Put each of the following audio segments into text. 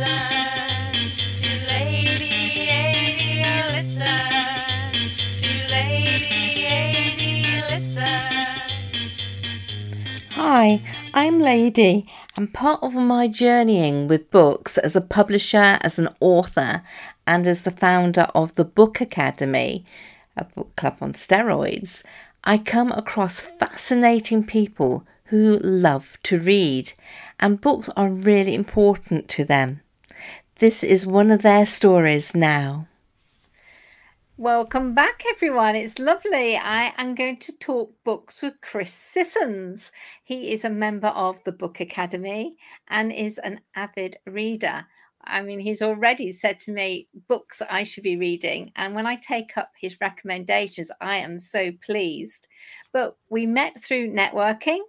Hi, I'm Lady, and part of my journeying with books as a publisher, as an author, and as the founder of the Book Academy, a book club on steroids, I come across fascinating people who love to read, and books are really important to them. This is one of their stories now. Welcome back, everyone. It's lovely. I am going to talk books with Chris Sissons. He is a member of the Book Academy and is an avid reader. I mean, he's already said to me books I should be reading. And when I take up his recommendations, I am so pleased. But we met through networking.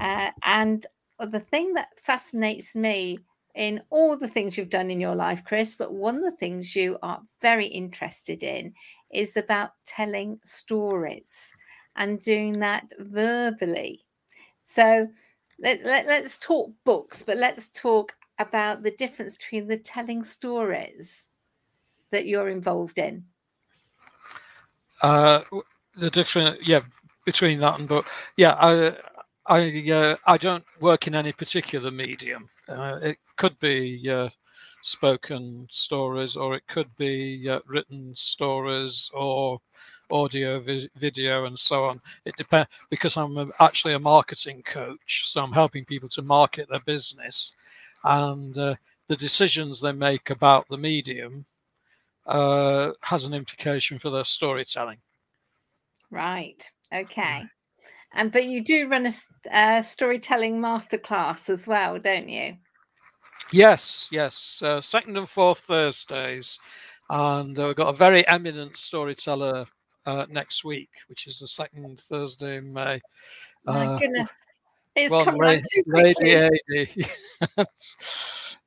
Uh, and the thing that fascinates me in all the things you've done in your life, Chris, but one of the things you are very interested in is about telling stories and doing that verbally. So let, let, let's talk books, but let's talk about the difference between the telling stories that you're involved in. Uh, the different, yeah, between that and book, yeah, I, I, uh, I don't work in any particular medium. Uh, it could be uh, spoken stories, or it could be uh, written stories, or audio, vi- video, and so on. It depends because I'm a, actually a marketing coach, so I'm helping people to market their business, and uh, the decisions they make about the medium uh, has an implication for their storytelling. Right. Okay. And but you do run a uh, storytelling masterclass as well, don't you? Yes, yes. Uh, second and fourth Thursdays. And uh, we've got a very eminent storyteller uh, next week, which is the second Thursday in May. My Uh, goodness, it's well, come Lady quickly. AD.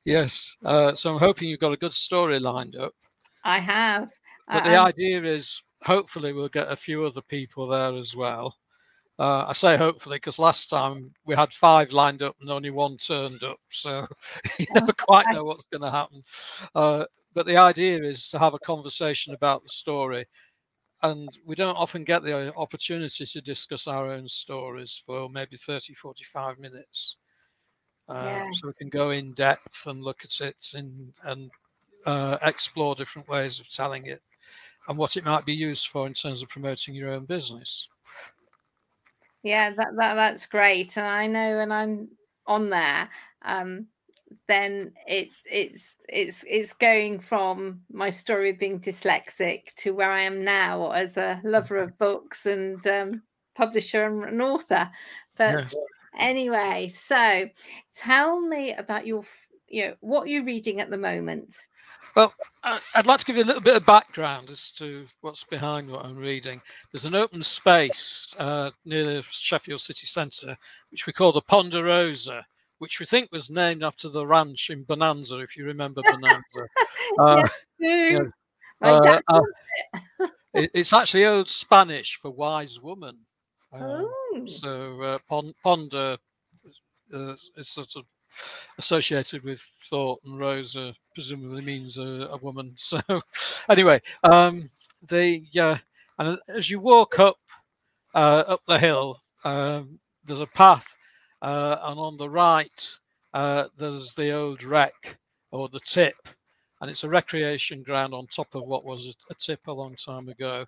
yes. Uh, so I'm hoping you've got a good story lined up. I have. But the um, idea is hopefully we'll get a few other people there as well. Uh, I say hopefully because last time we had five lined up and only one turned up. So you never quite know what's going to happen. Uh, but the idea is to have a conversation about the story. And we don't often get the opportunity to discuss our own stories for maybe 30, 45 minutes. Uh, So we can go in depth and look at it and, and uh, explore different ways of telling it and what it might be used for in terms of promoting your own business. Yeah, that, that that's great. And I know when I'm on there, um, then it's it's it's it's going from my story of being dyslexic to where I am now as a lover of books and um, publisher and an author. Yeah. But anyway, so tell me about your you know what you're reading at the moment. Well, I'd like to give you a little bit of background as to what's behind what I'm reading. There's an open space uh, near the Sheffield city centre, which we call the Ponderosa, which we think was named after the ranch in Bonanza, if you remember Bonanza. Uh, Yes, yeah. Uh, uh, it. it- it's actually old Spanish for wise woman. Um, Oh. so uh, pon- ponder uh, is sort of associated with thought, and Rosa presumably means a, a woman. So anyway, um, the uh, and as you walk up uh, up the hill, um, there's a path, uh, and on the right uh, there's the old wreck or the tip, and it's a recreation ground on top of what was a, a tip a long time ago.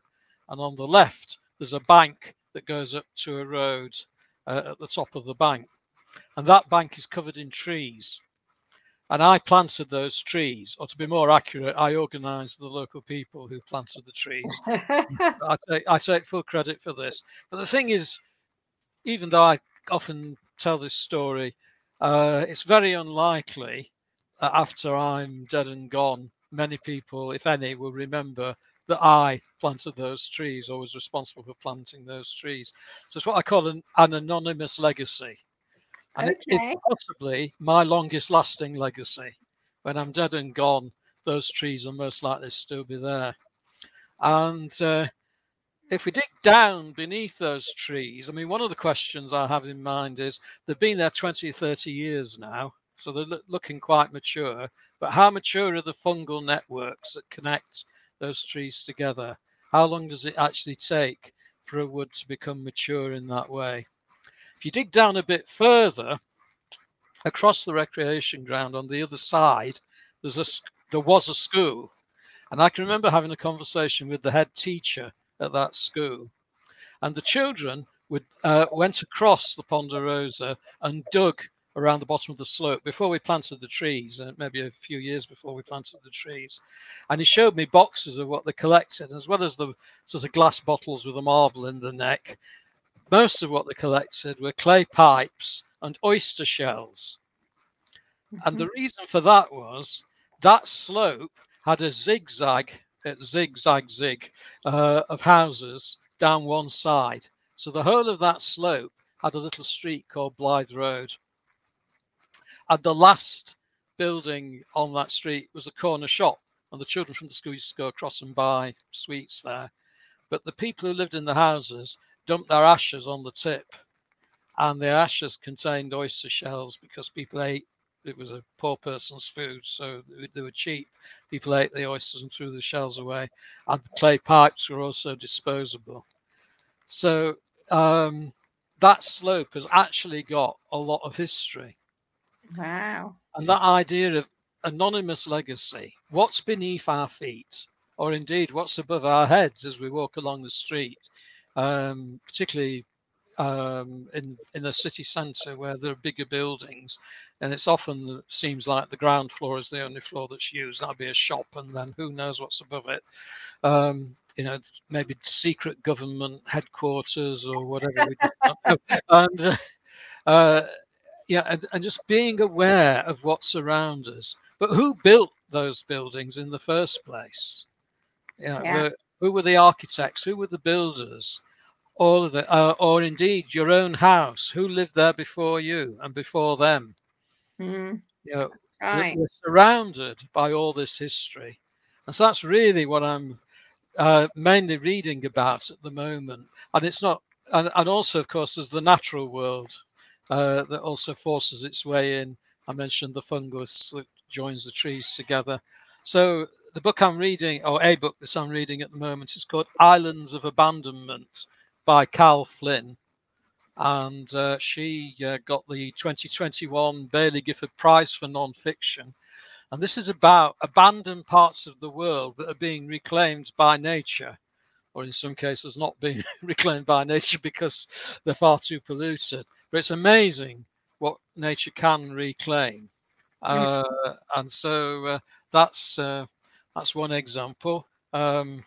And on the left there's a bank that goes up to a road uh, at the top of the bank, and that bank is covered in trees. And I planted those trees, or to be more accurate, I organised the local people who planted the trees. I take I take full credit for this. But the thing is, even though I often tell this story, uh, it's very unlikely that after I'm dead and gone, many people, if any, will remember that I planted those trees or was responsible for planting those trees. So it's what I call an, an anonymous legacy. And it- it's possibly my longest lasting legacy. When I'm dead and gone, those trees will most likely still be there. And uh, if we dig down beneath those trees, I mean, one of the questions I have in mind is they've been there 20, 30 years now, so they're loo- looking quite mature. But how mature are the fungal networks that connect those trees together? How long does it actually take for a wood to become mature in that way? If you dig down a bit further, across the recreation ground on the other side, there's a there was a school, and I can remember having a conversation with the head teacher at that school, and the children would uh, went across the Ponderosa and dug around the bottom of the slope before we planted the trees, uh, maybe a few years before we planted the trees, and he showed me boxes of what they collected, as well as the sort of glass bottles with a marble in the neck. Most of what they collected were clay pipes and oyster shells. And the reason for that was that slope had a zigzag, uh, zigzag, zig uh, of houses down one side. So the whole of that slope had a little street called Blythe Road. And the last building on that street was a corner shop, and the children from the school used to go across and buy sweets there. But the people who lived in the houses dumped their ashes on the tip, and the ashes contained oyster shells because people ate it was a poor person's food, so they- they were cheap. People ate the oysters and threw the shells away, and the clay pipes were also disposable. So um, that slope has actually got a lot of history, Wow. and that idea of anonymous legacy, what's beneath our feet, or indeed what's above our heads as we walk along the street, um, particularly um, in in the city centre where there are bigger buildings, and it's often seems like the ground floor is the only floor that's used. That'll be a shop, and then who knows what's above it. Um, you know, maybe secret government headquarters or whatever. We and uh, yeah, and, and just being aware of what's around us. But who built those buildings in the first place? Yeah, Yeah. Who were the architects? Who were the builders? All of it, uh, or indeed your own house. Who lived there before you and before them? Mm, You know, we're- right. we're surrounded by all this history, and so that's really what I'm uh, mainly reading about at the moment. And it's not, and, and also, of course, there's the natural world uh, that also forces its way in. I mentioned the fungus that joins the trees together. So the book I'm reading, or a book that I'm reading at the moment, is called Islands of Abandonment by Cal Flynn. And uh, she uh, got the 2021 Baillie Gifford Prize for Non-Fiction. And this is about abandoned parts of the world that are being reclaimed by nature, or in some cases not being reclaimed by nature because they're far too polluted. But it's amazing what nature can reclaim. Uh, and so uh, that's uh, that's one example. Um,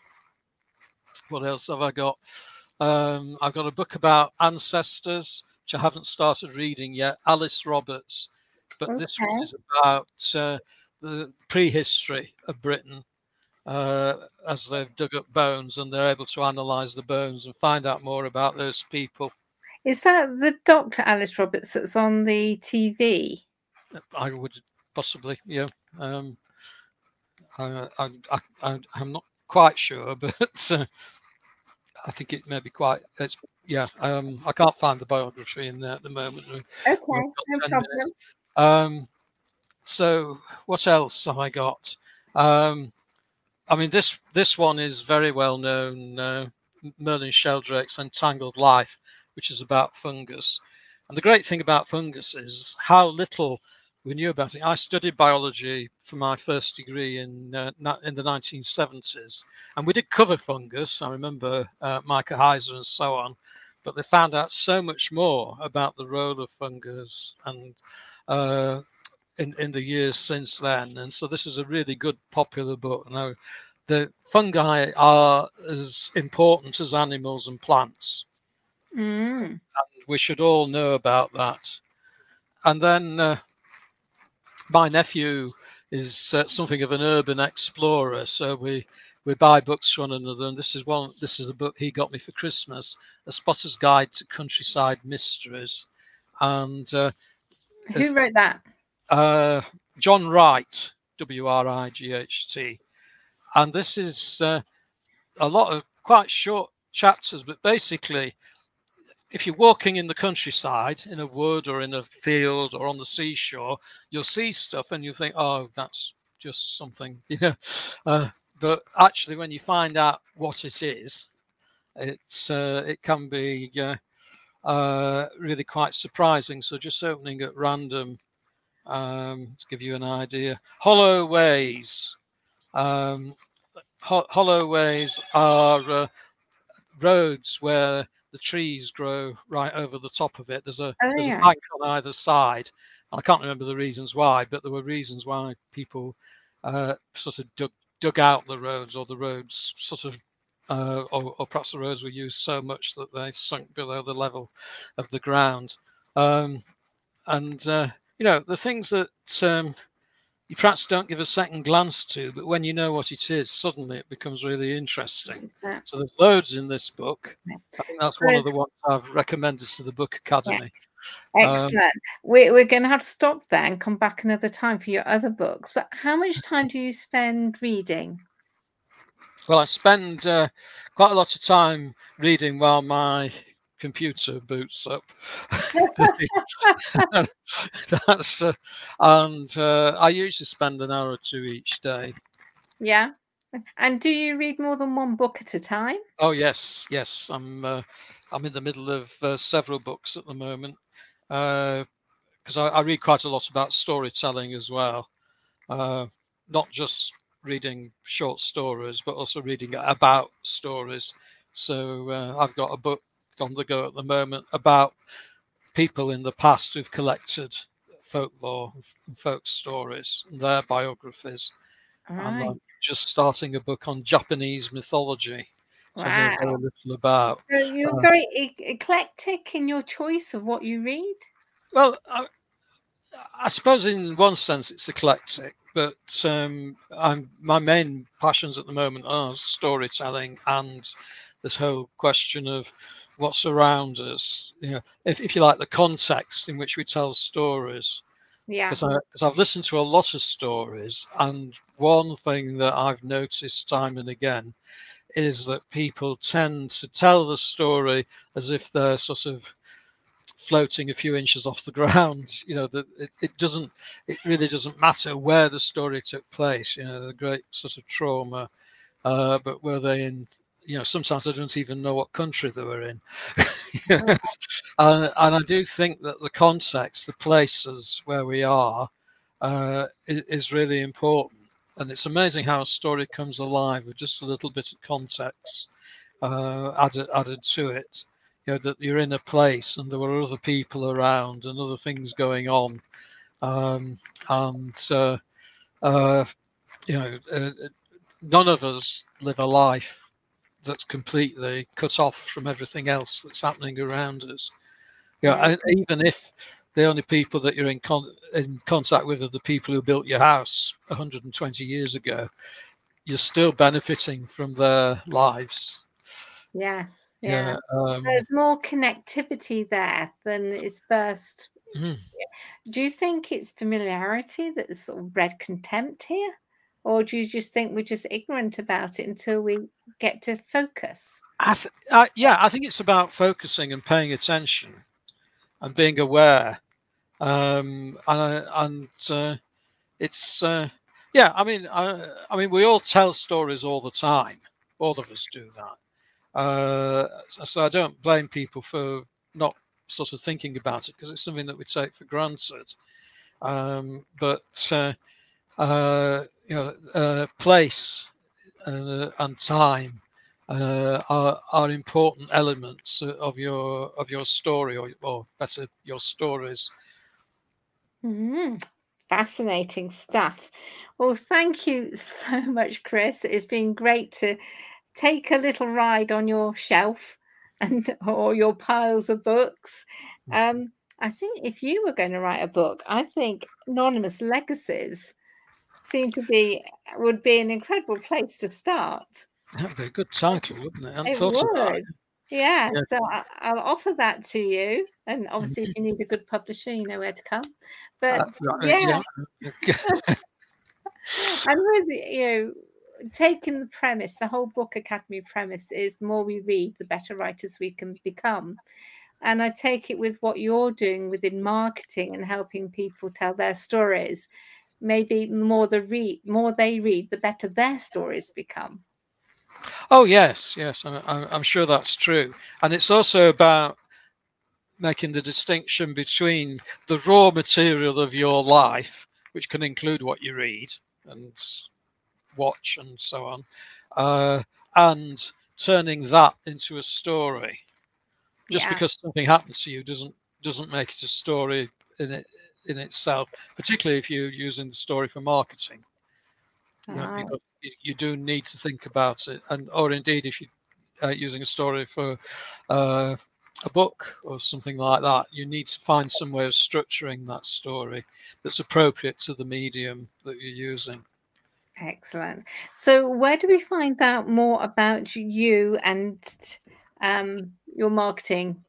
what else have I got? Um, I've got a book about ancestors, which I haven't started reading yet. Alice Roberts, but this one is about uh, the prehistory of Britain uh, as they've dug up bones and they're able to analyse the bones and find out more about those people. Is that the Dr. Alice Roberts that's on the TV? I would possibly, yeah. Um, I, I, I, I'm not quite sure, but uh, I think it may be quite. It's yeah. Um, I can't find the biography in there at the moment. Okay, no 10 problem. minutes. Um, so what else have I got? Um, I mean, this this one is very well known. Uh, Merlin Sheldrake's Entangled Life, which is about fungus, And the great thing about fungus is how little we knew about it. I studied biology for my first degree in uh, in the 1970s, and we did cover fungus. I remember uh, mycorrhiza and so on, but they found out so much more about the role of fungus and uh, in in the years since then. And so this is a really good popular book. Now, the fungi are as important as animals and plants. Mm. And we should all know about that. And then uh, my nephew is uh, something of an urban explorer, so we we buy books from one another. And this is one. This is a book he got me for Christmas: A Spotter's Guide to Countryside Mysteries. And uh, Who wrote that? uh, John Wright, W R I G H T. And this is uh, a lot of quite short chapters, but basically, if you're walking in the countryside, in a wood or in a field or on the seashore, you'll see stuff and you think, oh, that's just something, you know. Uh, but actually, when you find out what it is, it's uh, it can be uh, uh, really quite surprising. So just opening at random um, to give you an idea. Hollow ways. Um, ho- hollow ways are uh, roads where the trees grow right over the top of it. There's a Oh, there's yeah. a bank on either side. I can't remember the reasons why, but there were reasons why people uh, sort of dug dug out the roads, or the roads sort of, uh, or, or perhaps the roads were used so much that they sunk below the level of the ground. Um, and uh, you know the things that um, you perhaps don't give a second glance to, but when you know what it is, suddenly it becomes really interesting. Yeah. So there's loads in this book. Yeah. I think that's one of the ones I've recommended to the Book Academy. Excellent. we're we're going to have to stop there and come back another time for your other books. But how much time do you spend reading? Well, I spend uh, quite a lot of time reading while my computer boots up. That's uh, and uh, I usually spend an hour or two each day. Yeah. And do you read more than one book at a time? Oh yes, yes. I'm uh, I'm in the middle of uh, several books at the moment because I, I read quite a lot about storytelling as well. Uh, not just reading short stories, but also reading about stories. So uh, I've got a book on the go at the moment about people in the past who've collected folklore and folk stories and their biographies. And Right. I'm just starting a book on Japanese mythology. So I know very Wow. little about. So you're uh, very e- eclectic in your choice of what you read. Well, I, I suppose in one sense it's eclectic, but um, I'm my main passions at the moment are storytelling and this whole question of what's around us. You know, if, if you like, the context in which we tell stories. Yeah. because because I've listened to a lot of stories, and one thing that I've noticed time and again is that people tend to tell the story as if they're sort of floating a few inches off the ground. You know that it, it doesn't, it really doesn't matter where the story took place. You know the great sort of trauma, uh, but were they in? You know, sometimes I don't even know what country they were in. Yes. and, and I do think that the context, the places where we are, uh, is, is really important. And it's amazing how a story comes alive with just a little bit of context uh, added added to it. You know that you're in a place and there were other people around and other things going on, um, and uh, uh, you know uh, none of us live a life that's completely cut off from everything else that's happening around us. Yeah, Yeah. and even if the only people that you're in con- in contact with are the people who built your house 120 years ago, you're still benefiting from their lives. Yes. Yeah. um, There's more connectivity there than is first. Mhm. Do you think it's familiarity that's sort of bred contempt here? Or do you just think we're just ignorant about it until we get to focus? I th- I, yeah, I think it's about focusing and paying attention and being aware. Um, and I- and uh, it's uh, yeah. I mean, I, I mean, we all tell stories all the time. All of us do that. Uh, so, so I don't blame people for not sort of thinking about it because it's something that we take for granted. Um, but uh, uh, you know, uh, place uh, and time uh, are are important elements of your of your story, or, or better, your stories. Mm, fascinating stuff. Well, thank you so much, Chris. It's been great to take a little ride on your shelf and or your piles of books. Um, I think if you were going to write a book, I think Anonymous Legacies seem to be would be an incredible place to start. That'd be a good title, wouldn't it? I It thought that. would. Yeah, Yeah. so I, I'll offer that to you, and obviously, if you mm-hmm. need a good publisher, you know where to come. But right, yeah, yeah. and with you know taking the premise the whole book academy premise is the more we read the better writers we can become and i take it with what you're doing within marketing and helping people tell their stories maybe the more the read more they read the better their stories become Oh yes, yes, I, I'm sure that's true, and it's also about making the distinction between the raw material of your life, which can include what you read and watch and so on, uh, and turning that into a story. Just Yeah. because something happened to you doesn't doesn't make it a story in it in itself, particularly if you're using the story for marketing. You, know, you, got, you, do need to think about it. And or indeed if you are using a story for uh, a book or something like that you need to find some way of structuring that story that's appropriate to the medium that you're using. Excellent. So where do we find out more about you and um, your marketing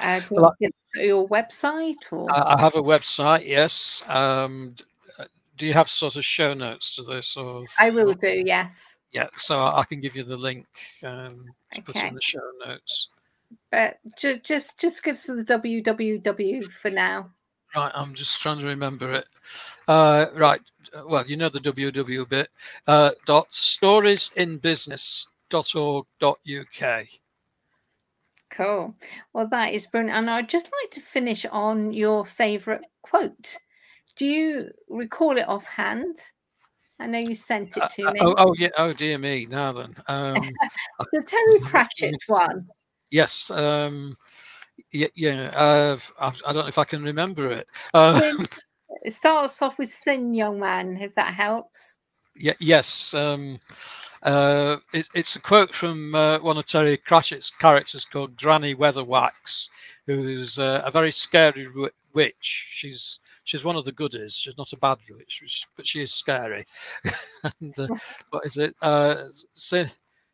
uh, Well, want to get your website or I, I have a website yes um, uh, do you have sort of show notes to this or i will do yes yeah so i can give you the link um, to put in the show notes But ju- just just give us the www for now. Right, I'm just trying to remember it. Uh, right, uh, well, you know the www bit. Uh, dot storiesinbusiness.org.uk. Cool. Well, that is brilliant. And I'd just like to finish on your favourite quote. Do you recall it offhand? I know you sent it to me. Oh, oh, yeah. Oh, dear me. Now then. Um, the Terry Pratchett one. yes. Um, yeah. yeah uh, I, I don't know if I can remember it. Uh, Sin- It starts off with "Sin, young man," if that helps. yeah, yes. Um, uh, it, it's a quote from uh, one of Terry Pratchett's characters called Granny Weatherwax, who's uh, a very scary wi- witch. She's she's one of the goodies. She's not a bad witch, but she is scary. and uh, what is it? Uh, sin,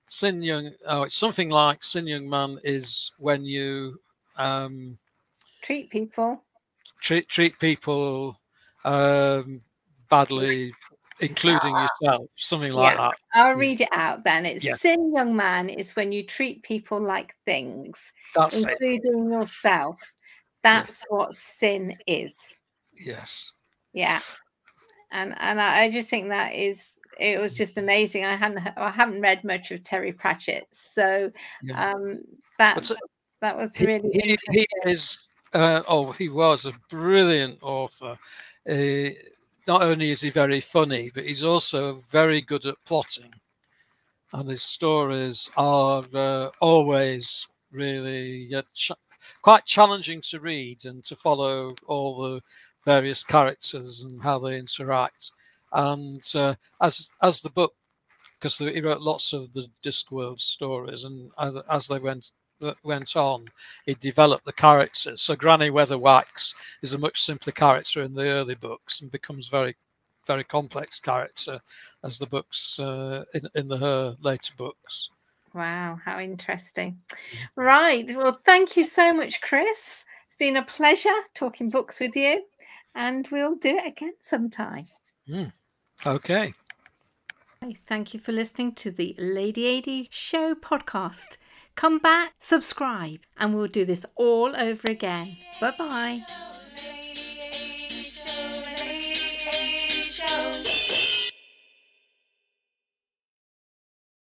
sin young. Oh, it's something like sin young man is when you um, Treat people. treat treat people um, badly, including yourself. Something like Yeah. that. I'll read it out then. It's Yeah. sin, young man, is when you treat people like things, That's it. including yourself. That's what sin is. Yes. Yeah. And and I, I just think that is it was just amazing. I hadn't I haven't read much of Terry Pratchett, so Yeah. um that uh, that was really he, he is. Uh, oh, he was a brilliant author. Uh, not only is he very funny, but he's also very good at plotting, and his stories are uh, always really uh, ch- quite challenging to read and to follow all the various characters and how they interact. And uh, as as the book, because he wrote lots of the Discworld stories, and as, as they went that went on, he developed the characters. So Granny Weatherwax is a much simpler character in the early books and becomes very, very complex character as the books uh, in in the her later books. wow, how interesting. Right. Well, thank you so much, Chris. It's been a pleasure talking books with you, and we'll do it again sometime. Okay. Thank you for listening to the Lady AD Show podcast. Come back, subscribe, and we'll do this all over again. Bye bye.